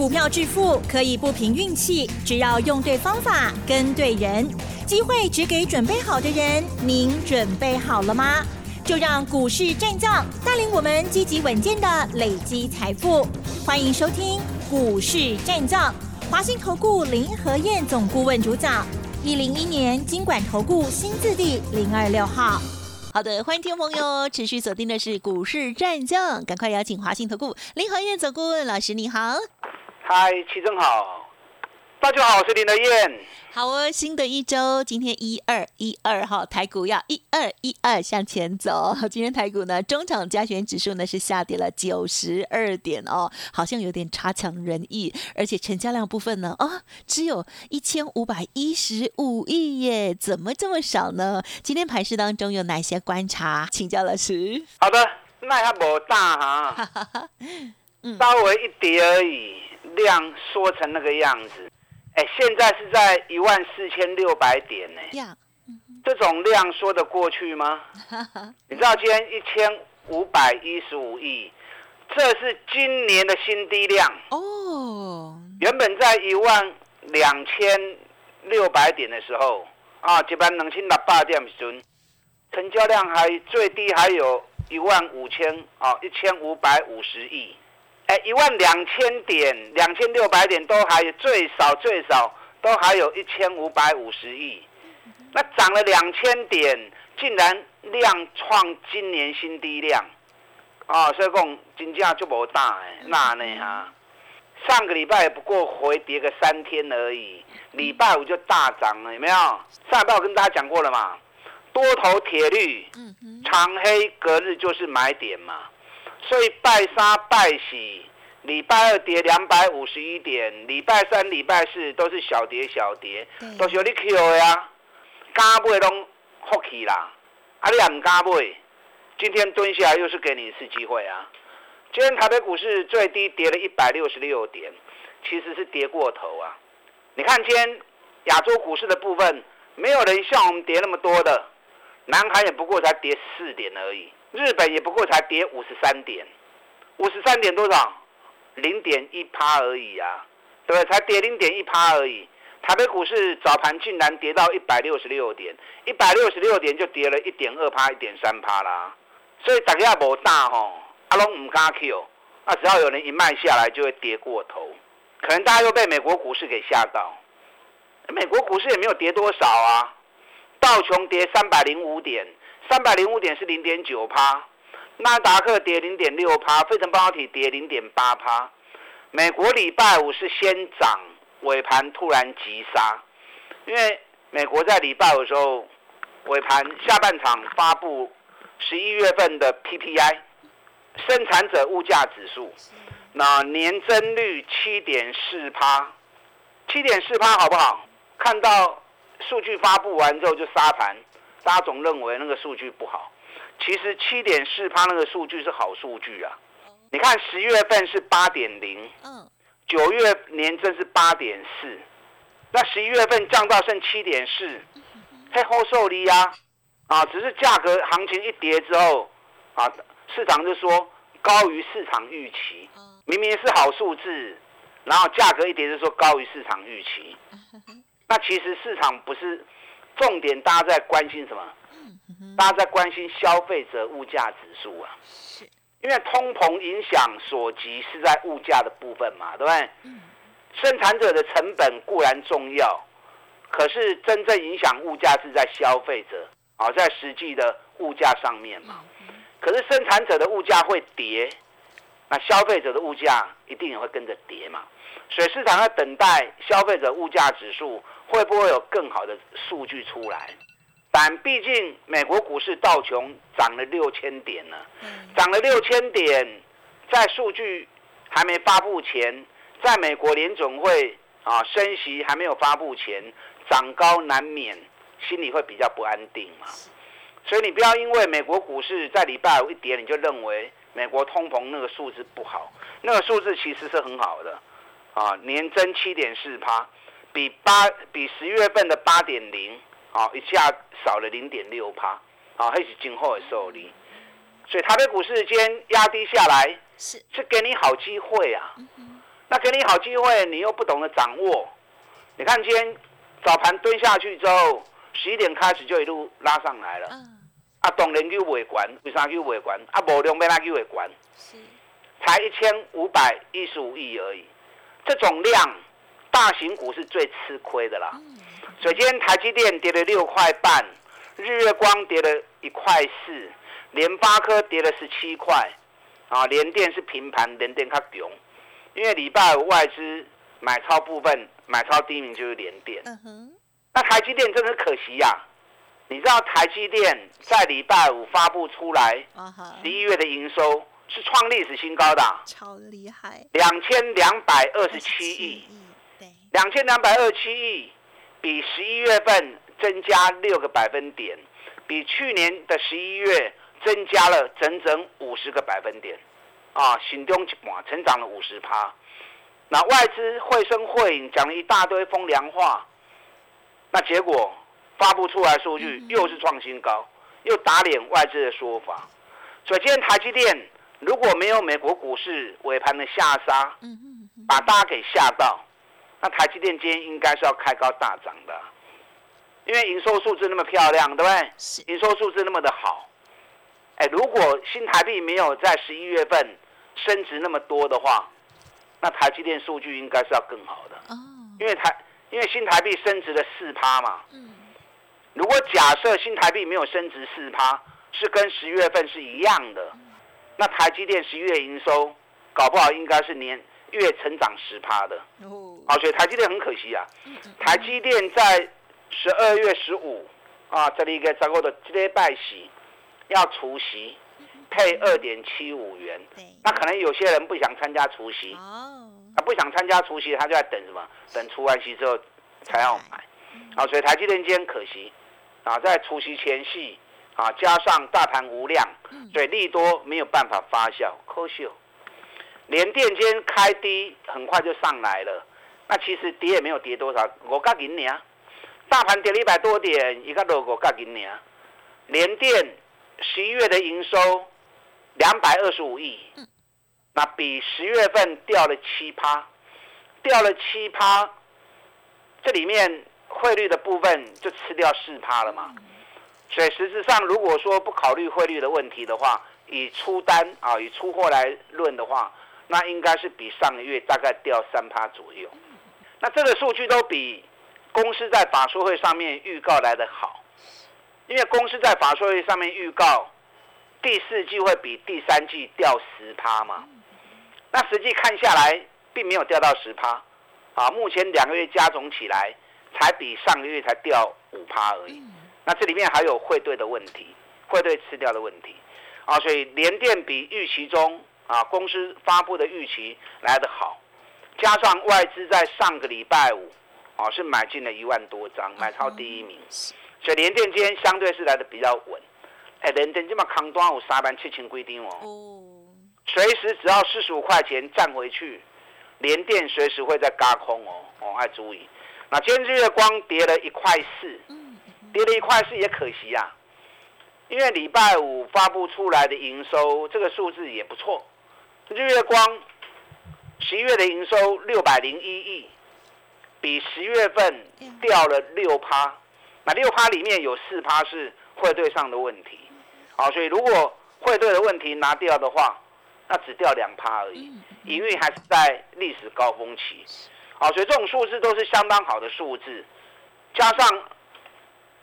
股票致富可以不凭运气，只要用对方法、跟对人，机会只给准备好的人。您准备好了吗？就让股市战将带领我们积极稳健的累积财富。欢迎收听股市战将，华信投顾林和燕总顾问主讲，一零一年经管投顾新字第零二六号。好的，欢迎听众朋友持续锁定的是股市战将，赶快邀请华信投顾林和燕总顾问老师，你好。嗨，齐正好，大家好，我是林德燕。好哦，新的一周，今天一二一二号，台股要一二一二向前走。今天台股呢，中场加权指数呢是下跌了九十二点哦，好像有点差强人意，而且成交量部分呢，啊，只有一千五百一十五亿耶，怎么这么少呢？今天盘市当中有哪些观察？请教老师。好的，那还不大哈，稍微一跌而已，量缩成那个样子。哎，现在是在一万四千六百点呢，这种量说得过去吗？你知道今天一千五百一十五亿，这是今年的新低量哦。原本在一万两千六百点的时候啊，这班两千六百点时，成交量还最低还有一万五千啊，一千五百五十亿。哎，一万两千点、两千六百点都还有，最少最少都还有一千五百五十亿。那涨了两千点，竟然量创今年新低量哦！所以讲金价就不大哎，那呢哈？上个礼拜不过回跌个三天而已，礼拜五就大涨了，有没有？上礼拜我跟大家讲过了嘛，多头铁律，长黑隔日就是买点嘛。所以拜三拜喜，礼拜二跌两百五十一点，礼拜三、礼拜四都是小跌小跌，都是有你 Q 的呀，敢买拢福气啦，啊你也唔敢买，今天蹲下来又是给你一次机会啊！今天台北股市最低跌了一百六十六点，其实是跌过头啊！你看今天亚洲股市的部分，没有人像我们跌那么多的，南海也不过才跌四点而已。日本也不过才跌五十三点，五十三点多少？零点一趴而已啊，对不对？才跌零点一趴而已。台北股市早盘竟然跌到一百六十六点，一百六十六点就跌了一点二趴、一点三趴啦。所以大家无大吼，阿龙唔敢 Q，那只要有人一卖下来，就会跌过头。可能大家又被美国股市给吓到，美国股市也没有跌多少啊，道琼跌三百零五点。三百零五点是零点九趴，纳达克跌零点六趴，费城半导体跌零点八趴。美国礼拜五是先涨，尾盘突然急杀，因为美国在礼拜五的时候尾盘下半场发布十一月份的 PPI 生产者物价指数，那年增率七点四趴，七点四趴好不好？看到数据发布完之后就杀盘。大家总认为那个数据不好，其实七点四趴那个数据是好数据啊。你看十月份是八点零，嗯，九月年增是八点四，那十一月份降到剩七点四，还好受力呀。啊，只是价格行情一跌之后，啊，市场就说高于市场预期，明明是好数字，然后价格一跌就说高于市场预期，那其实市场不是。重点，大家在关心什么？大家在关心消费者物价指数啊。因为通膨影响所及是在物价的部分嘛，对不对？生产者的成本固然重要，可是真正影响物价是在消费者啊，在实际的物价上面嘛。可是生产者的物价会跌，那消费者的物价一定也会跟着跌嘛。所以市场在等待消费者物价指数。会不会有更好的数据出来？但毕竟美国股市道琼涨了六千点呢，涨了六千点，在数据还没发布前，在美国联总会啊升息还没有发布前，涨高难免心里会比较不安定嘛。所以你不要因为美国股市在礼拜五一跌，你就认为美国通膨那个数字不好，那个数字其实是很好的啊，年增七点四趴。比八比十月份的八点零，啊，一下少了零点六趴，啊，还是今后的受力，所以台北股市今天压低下来，是是给你好机会啊，那给你好机会，你又不懂得掌握。你看今天早盘蹲下去之后，十一点开始就一路拉上来了。啊，当然就尾管，为啥就尾管？啊，无量要哪就尾关？是，才一千五百一十五亿而已。这种量，大型股是最吃亏的啦。首先，台积电跌了六块半，日月光跌了一块四，联发科跌了十七块。啊，联电是平盘，联电较强，因为礼拜五外资买超部分，买超第一名就是联电。嗯哼，那台积电真的可惜呀。你知道台积电在礼拜五发布出来，十一月的营收是创历史新高的，超厉害，两千两百二十七亿，对，两千两百二十七亿，比十一月份增加六个百分点，比去年的十一月增加了整整五十个百分点，啊，新中哇，成长了五十趴。那外资绘声绘影讲了一大堆风凉话，那结果。发布出来数据又是创新高，又打脸外资的说法。所以今天台积电如果没有美国股市尾盘的下杀，把大家给吓到，那台积电今天应该是要开高大涨的，因为营收数字那么漂亮，对不对？营收数字那么的好。哎，如果新台币没有在十一月份升值那么多的话，那台积电数据应该是要更好的。哦，因为台因为新台币升值了四趴嘛。嗯。如果假设新台币没有升值四趴，是跟十月份是一样的，那台积电十一月营收搞不好应该是年月成长十趴的。哦，好，所以台积电很可惜啊。台积电在十二月十五啊，这里一个糟糕的接拜席要除夕，配二点七五元。那可能有些人不想参加除夕。哦。他不想参加除夕，他就在等什么？等除完息之后才要买。啊，所以台积电今天可惜。啊，在除夕前夕，啊，加上大盘无量，所以利多没有办法发酵。可惜，连电间开低，很快就上来了。那其实跌也没有跌多少，我告给你啊。大盘跌了一百多点，一个都五角银呢。连电十一月的营收两百二十五亿，那比十月份掉了七趴，掉了七趴，这里面。汇率的部分就吃掉四趴了嘛，所以实质上如果说不考虑汇率的问题的话，以出单啊以出货来论的话，那应该是比上个月大概掉三趴左右。那这个数据都比公司在法说会上面预告来的好，因为公司在法说会上面预告第四季会比第三季掉十趴嘛，那实际看下来并没有掉到十趴，啊，目前两个月加总起来。才比上个月才掉五趴而已，那这里面还有汇兑的问题，汇兑吃掉的问题，啊，所以联电比预期中啊公司发布的预期来得好，加上外资在上个礼拜五啊是买进了一万多张，买超第一名，所以联电今天相对是来的比较稳，哎，联电这么扛端午三万七千规定哦，随时只要四十五块钱站回去，联电随时会在嘎空哦，哦，要注意。那今天日月光跌了一块四，跌了一块四也可惜啊，因为礼拜五发布出来的营收这个数字也不错，日月光十一月的营收六百零一亿，比十月份掉了六趴，那六趴里面有四趴是汇兑上的问题，好，所以如果汇兑的问题拿掉的话，那只掉两趴而已，营运还是在历史高峰期。好，所以这种数字都是相当好的数字，加上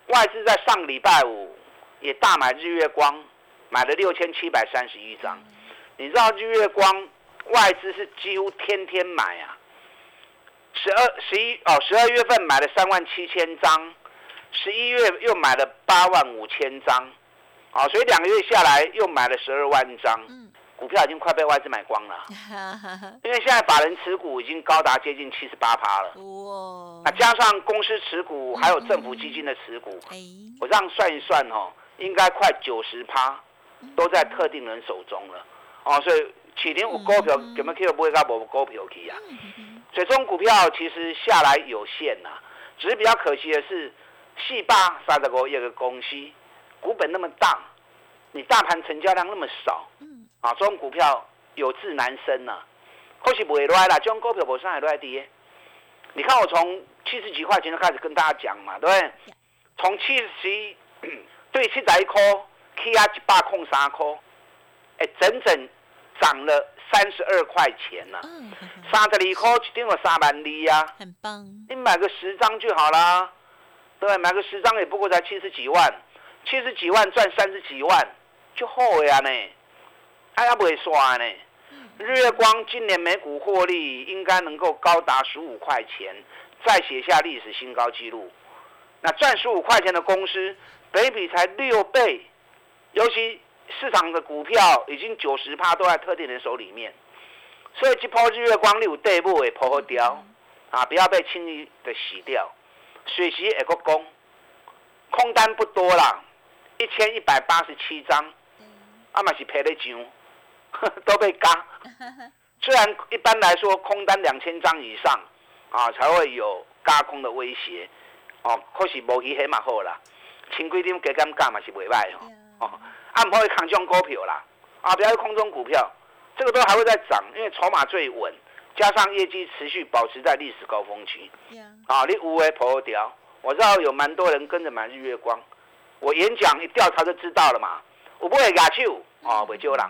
外资在上礼拜五也大买日月光，买了六千七百三十一张。你知道日月光外资是几乎天天买啊，十二十一哦，十二月份买了三万七千张，十一月又买了八万五千张，哦，所以两个月下来又买了十二万张。股票已经快被外资买光了，因为现在法人持股已经高达接近七十八趴了。哇！那加上公司持股，还有政府基金的持股，我这样算一算哦，应该快九十趴都在特定人手中了。哦，所以起年有股票根本 Q 不会搞无股票去啊。所以这种股票其实下来有限呐，只是比较可惜的是，四八三十个一个公司，股本那么大，你大盘成交量那么少。啊，这种股票有志难伸呐，可是不会赖啦，这种股票无啥会来跌。你看我从七十几块钱就开始跟大家讲嘛，对不对？从七十对七十一块起啊一百空三块，哎，整整涨了三十二块钱呐。三十二块一定有三万二呀，很棒。你买个十张就好啦，对，买个十张也不过才七十几万，七十几万赚三十几万就好呀呢，还不会刷呢。日月光今年每股获利应该能够高达十五块钱，再写下历史新高纪录。那赚十五块钱的公司，北比才六倍，尤其市场的股票已经九十趴都在特定人手里面，所以这波日月光六对不会破掉。啊！不要被轻易的洗掉。水席也个攻，空单不多啦，一千一百八十七张，阿嘛是赔得上。都被嘎，虽然一般来说空单两千张以上啊才会有嘎空的威胁，哦，可是无去黑嘛好啦，千几点加减加嘛是袂歹哦，哦，啊唔可以扛这种股票啦，啊不要空中股票，这个都还会再涨，因为筹码最稳，加上业绩持续保持在历史高峰期，啊你无为破掉，我知道有蛮多人跟着买日月光，我演讲一调查就知道了嘛，我不会牙手，哦袂招人。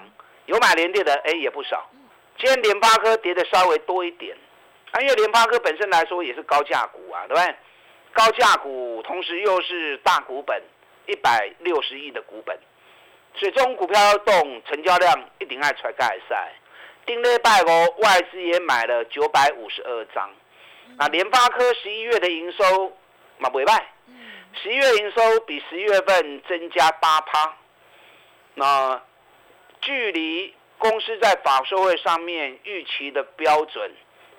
有买联电的，哎，也不少。今天联发科跌的稍微多一点，啊，因为联发科本身来说也是高价股啊，对不对？高价股，同时又是大股本，一百六十亿的股本，所以这种股票要动，成交量一定爱出盖赛。丁内拜哦，外资也买了九百五十二张。那联发科十一月的营收嘛不败，十一月营收比十一月份增加八趴，那。距离公司在法说会上面预期的标准，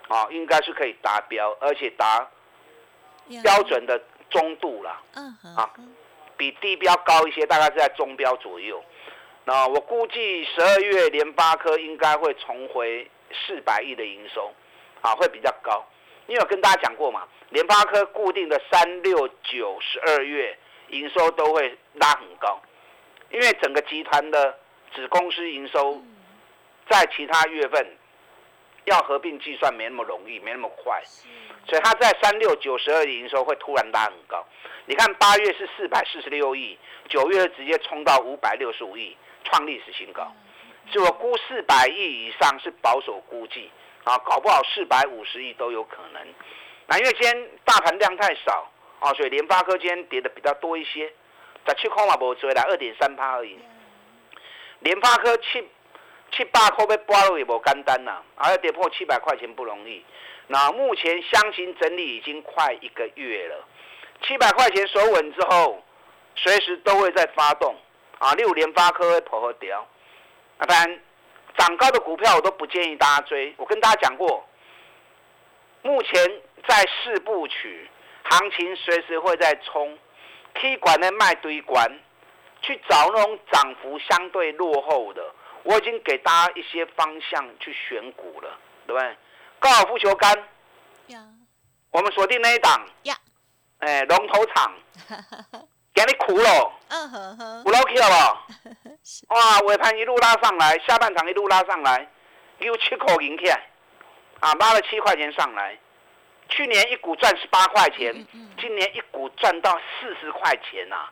啊，应该是可以达标，而且达标准的中度了。嗯啊，比地标高一些，大概是在中标左右。那我估计十二月联发科应该会重回四百亿的营收，啊，会比较高。因为我跟大家讲过嘛，联发科固定的三六九十二月营收都会拉很高，因为整个集团的。子公司营收在其他月份要合并计算没那么容易，没那么快，所以它在三六九十二营收会突然拉很高。你看八月是四百四十六亿，九月直接冲到五百六十五亿，创历史新高。所以我估四百亿以上是保守估计啊，搞不好四百五十亿都有可能。那因为今天大盘量太少啊，所以联发科今天跌的比较多一些，在七块嘛不追了二点三趴而已。联发科七七八块被刮了也不简单呐，而要跌破七百块钱不容易。那目前箱型整理已经快一个月了，七百块钱守稳之后，随时都会再发动啊。例如联发科会破和掉，啊，当然涨高的股票我都不建议大家追。我跟大家讲过，目前在四部曲，行情随时会在冲，K 管的卖堆管。去找那种涨幅相对落后的，我已经给大家一些方向去选股了，对不对？高尔夫球杆，我们锁定那一档，呀，哎，龙头厂，给你苦了，嗯哼哼，五 K 了不？哇，尾盘一路拉上来，下半场一路拉上来，又七口赢起来，啊，拉了七块钱上来，去年一股赚十八块钱，今年一股赚到四十块钱呐。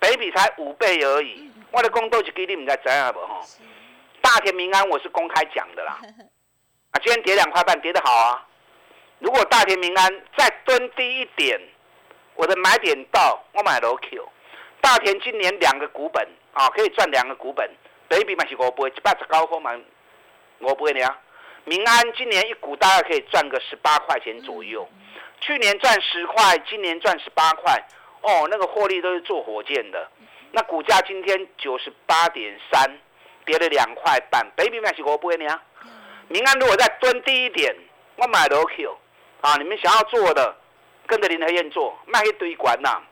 北比才五倍而已，我的公道是给你们在知下不？吼？大田民安我是公开讲的啦，啊，今天跌两块半，跌得好啊。如果大田民安再蹲低一点，我的买点到，我买楼 Q。大田今年两个股本啊，可以赚两个股本，北比嘛是五倍，一百十高分嘛五倍呢。民安今年一股大概可以赚个十八块钱左右，去年赚十块，今年赚十八块。哦，那个获利都是做火箭的，那股价今天九十八点三，跌了两块半。Baby 买起我不会你啊。民安如果再蹲低一点，我买楼 Q，啊，你们想要做的，跟着林和燕做，卖一堆管呐，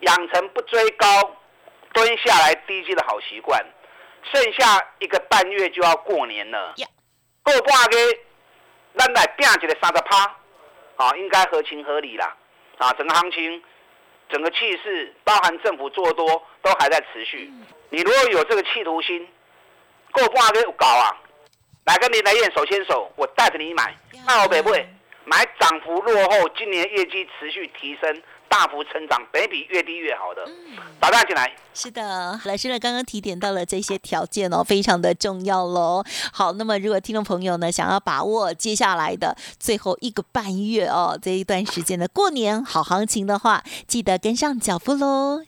养成不追高、蹲下来低基的好习惯。剩下一个半月就要过年了，过半个，咱来变一个三十趴，啊，应该合情合理啦，啊，整个行情。整个气势，包含政府做多，都还在持续。你如果有这个企图心，够半个搞啊，来跟林来燕手牵手，我带着你买，那我北不会买涨幅落后，今年业绩持续提升。大幅成长，北比越低越好的，打大进来。是的，老师呢刚刚提点到了这些条件哦，非常的重要喽。好，那么如果听众朋友呢想要把握接下来的最后一个半月哦，这一段时间的过年好行情的话，记得跟上脚步喽。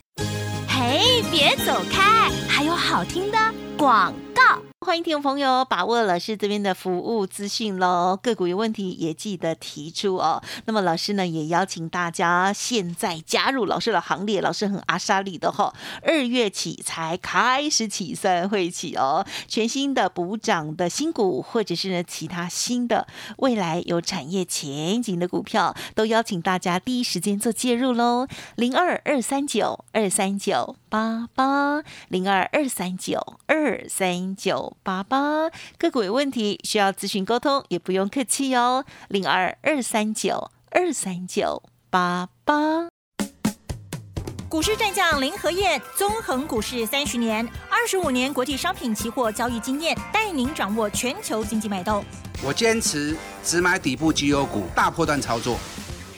嘿，别走开，还有好听的广告。欢迎听众朋友把握老师这边的服务资讯喽，个股有问题也记得提出哦。那么老师呢也邀请大家现在加入老师的行列，老师很阿莎里的哈，二月起才开始起算会起哦，全新的补涨的新股或者是呢其他新的未来有产业前景的股票，都邀请大家第一时间做介入喽，零二二三九二三九八八零二二三九二三九。八八个股有问题需要咨询沟通，也不用客气哦。零二二三九二三九八八。股市战将林和燕，纵横股市三十年，二十五年国际商品期货交易经验，带您掌握全球经济脉动。我坚持只买底部绩优股，大波段操作。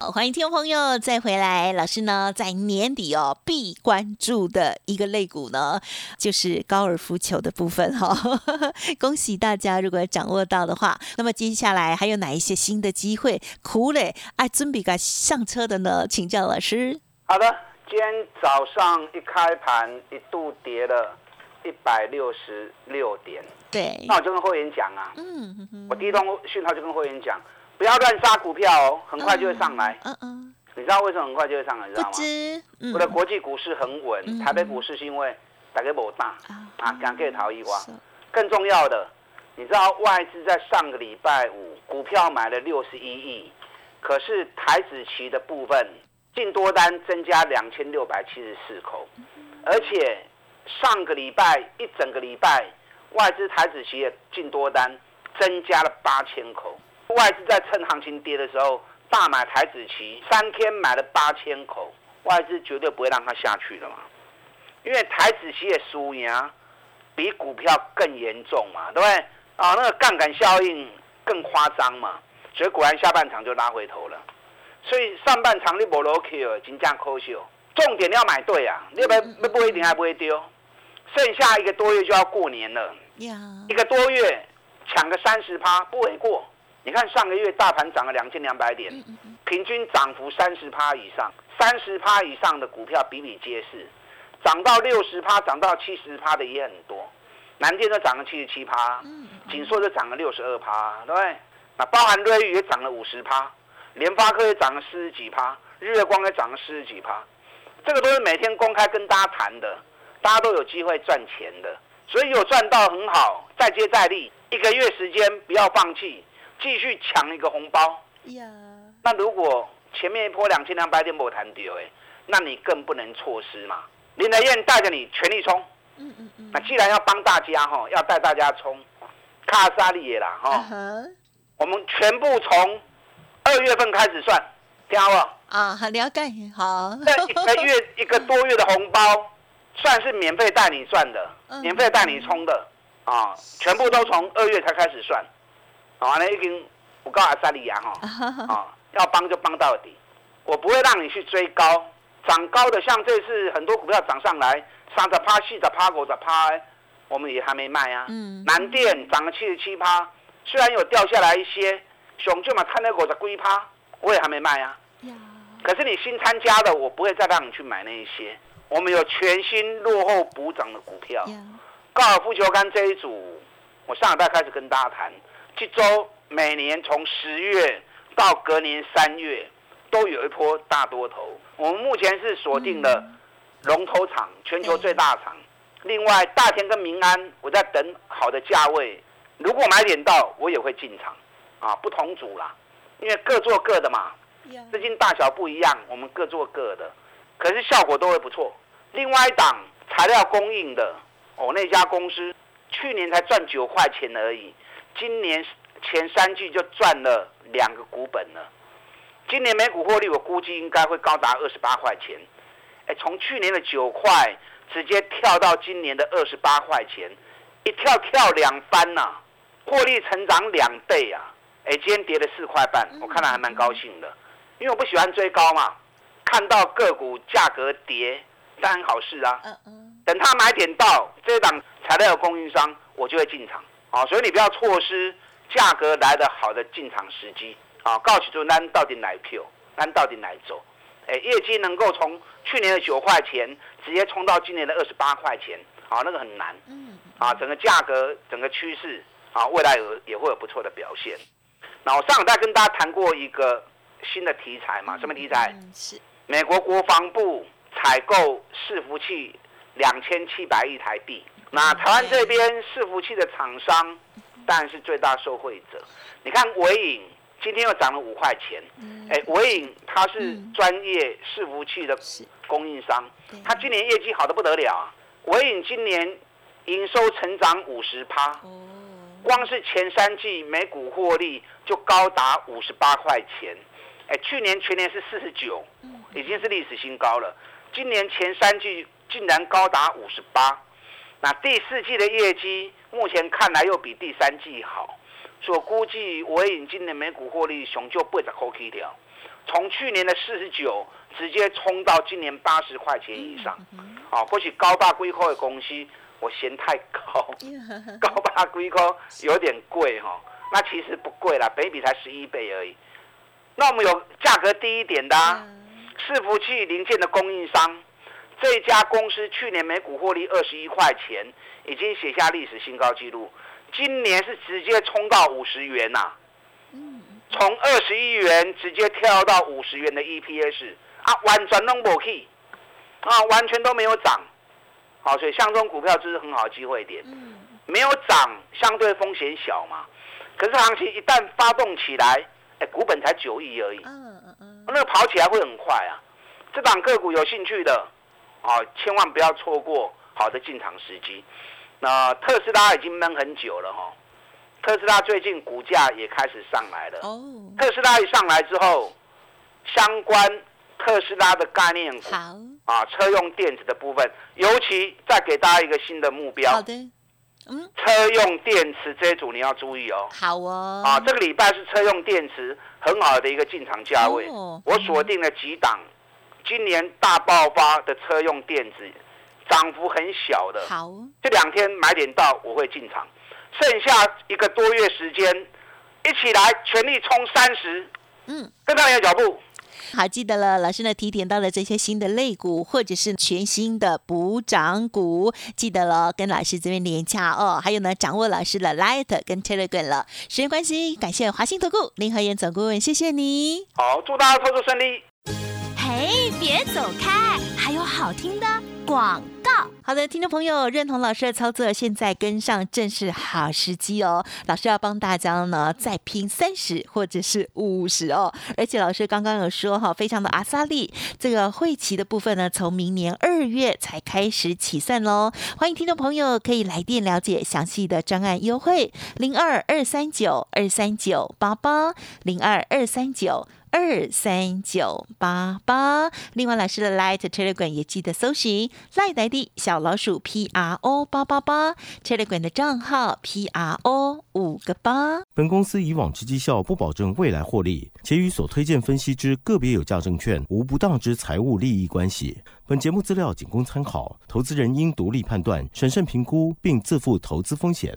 欢迎听众朋友再回来，老师呢在年底哦必关注的一个类股呢，就是高尔夫球的部分哈。恭喜大家，如果掌握到的话，那么接下来还有哪一些新的机会？苦嘞，爱准备个上车的呢？请教老师。好的，今天早上一开盘一度跌了一百六十六点，对，那我就跟会员讲啊，嗯，我第一通讯号就跟会员讲。不要乱杀股票哦，很快就会上来。嗯嗯，你知道为什么很快就会上来？你知道吗？我的国际股市很稳，台北股市是因为大概不大啊，敢给逃一瓜。更重要的，你知道外资在上个礼拜五股票买了六十一亿，可是台子期的部分净多单增加两千六百七十四口，而且上个礼拜一整个礼拜外资台子期的净多单增加了八千口。外资在趁行情跌的时候大买台子期，三天买了八千口，外资绝对不会让它下去的嘛，因为台子期的输赢比股票更严重嘛，对不对？啊，那个杠杆效应更夸张嘛，所以果然下半场就拉回头了。所以上半场你无落去哦，真正可惜。重点要买对啊，你要不不一定还不会丢。剩下一个多月就要过年了，一个多月抢个三十趴不为过。你看上个月大盘涨了两千两百点，平均涨幅三十趴以上，三十趴以上的股票比比皆是，涨到六十趴、涨到七十趴的也很多。南电都涨了七十七趴，锦硕都涨了六十二趴，对不对？那包含瑞昱也涨了五十趴，联发科也涨了四十几趴，日月光也涨了四十几趴。这个都是每天公开跟大家谈的，大家都有机会赚钱的，所以有赚到很好，再接再厉，一个月时间不要放弃。继续抢一个红包呀！那如果前面一波两千两百点没弹掉，哎，那你更不能错失嘛。林德燕带着你全力冲，嗯嗯嗯。那既然要帮大家哈，要带大家冲，卡萨利耶啦哈，我们全部从二月份开始算，听好不？啊，很了解，好。这一个月 一个多月的红包，算是免费带你赚的，免费带你冲的啊，全部都从二月才开始算。好，那已经我告阿萨利亚 哈，啊，要帮就帮到底，我不会让你去追高，涨高的像这次很多股票涨上来，三十趴、四十趴、五十趴，我们也还没卖啊。嗯。南电涨了七十七趴，虽然有掉下来一些，熊就嘛看那五十龟趴，我也还没卖啊。可是你新参加的，我不会再让你去买那一些，我们有全新落后补涨的股票。高尔夫球杆这一组，我上礼拜开始跟大家谈。这周每年从十月到隔年三月，都有一波大多头。我们目前是锁定了龙头厂，全球最大厂。另外，大田跟民安，我在等好的价位。如果买点到，我也会进场。啊，不同组啦，因为各做各的嘛，资金大小不一样，我们各做各的，可是效果都会不错。另外一档材料供应的，哦，那家公司去年才赚九块钱而已，今年前三季就赚了两个股本了。今年每股获利，我估计应该会高达二十八块钱。哎，从去年的九块直接跳到今年的二十八块钱，一跳跳两番呐，获利成长两倍啊！哎，今天跌了四块半，我看了还蛮高兴的，因为我不喜欢追高嘛，看到个股价格跌，当然好事啊。等它买点到，这一档材料供应商，我就会进场。啊，所以你不要错失价格来的好的进场时机。啊，告诉主单到底哪票，单到底哪走？哎，业绩能够从去年的九块钱直接冲到今年的二十八块钱，啊，那个很难。嗯。啊，整个价格、整个趋势，啊，未来有也会有不错的表现。那我上礼拜跟大家谈过一个新的题材嘛？什么题材？是美国国防部采购伺服器两千七百亿台币。那台湾这边伺服器的厂商当然是最大受惠者。你看伟影今天又涨了五块钱。哎，伟影它是专业伺服器的供应商，它今年业绩好的不得了啊！伟影今年营收成长五十趴。光是前三季每股获利就高达五十八块钱，哎，去年全年是四十九，已经是历史新高了。今年前三季竟然高达五十八，那第四季的业绩目前看来又比第三季好，所估计我已今年每股获利熊就八十块 K 掉，从去年的四十九直接冲到今年八十块钱以上，啊，或许高大规科的公司。我嫌太高，高大龟壳有点贵哈，那其实不贵啦，北比才十一倍而已。那我们有价格低一点的，伺服器零件的供应商，这家公司去年每股获利二十一块钱，已经写下历史新高纪录，今年是直接冲到五十元呐，从二十一元直接跳到五十元的 EPS 啊，完全弄不起，啊，完全都没有涨。好，所以像这种股票就是很好的机会点。嗯，没有涨，相对风险小嘛。可是行情一旦发动起来，哎，股本才九亿而已。嗯嗯嗯，那个跑起来会很快啊。这档个股有兴趣的，啊，千万不要错过好的进场时机。那特斯拉已经闷很久了哈，特斯拉最近股价也开始上来了。哦，特斯拉一上来之后，相关。特斯拉的概念股，好啊，车用电子的部分，尤其再给大家一个新的目标。好的，嗯，车用电池这一组你要注意哦。好哦，啊，这个礼拜是车用电池很好的一个进场价位。我锁定了几档，今年大爆发的车用电子，涨幅很小的。好，这两天买点到我会进场，剩下一个多月时间，一起来全力冲三十。嗯，跟上你的脚步。好，记得了，老师呢提点到了这些新的类股，或者是全新的补涨股，记得了，跟老师这边连洽哦。还有呢，掌握老师的 Light 跟 Telegram 了。时间关系，感谢华兴投顾林和燕总顾问，谢谢你。好，祝大家操作顺利。哎，别走开，还有好听的广告。好的，听众朋友，认同老师的操作，现在跟上正是好时机哦。老师要帮大家呢再拼三十或者是五十哦。而且老师刚刚有说哈，非常的阿萨利，这个会期的部分呢，从明年二月才开始起算喽。欢迎听众朋友可以来电了解详细的专案优惠，零二二三九二三九八八零二二三九。二三九八八，另外老师的 Light Telegram 也记得搜寻 Light 来的小老鼠 P R O 八八八 Telegram 的账号 P R O 五个八。本公司以往之绩效不保证未来获利，且与所推荐分析之个别有价证券无不当之财务利益关系。本节目资料仅供参考，投资人应独立判断、审慎评估，并自负投资风险。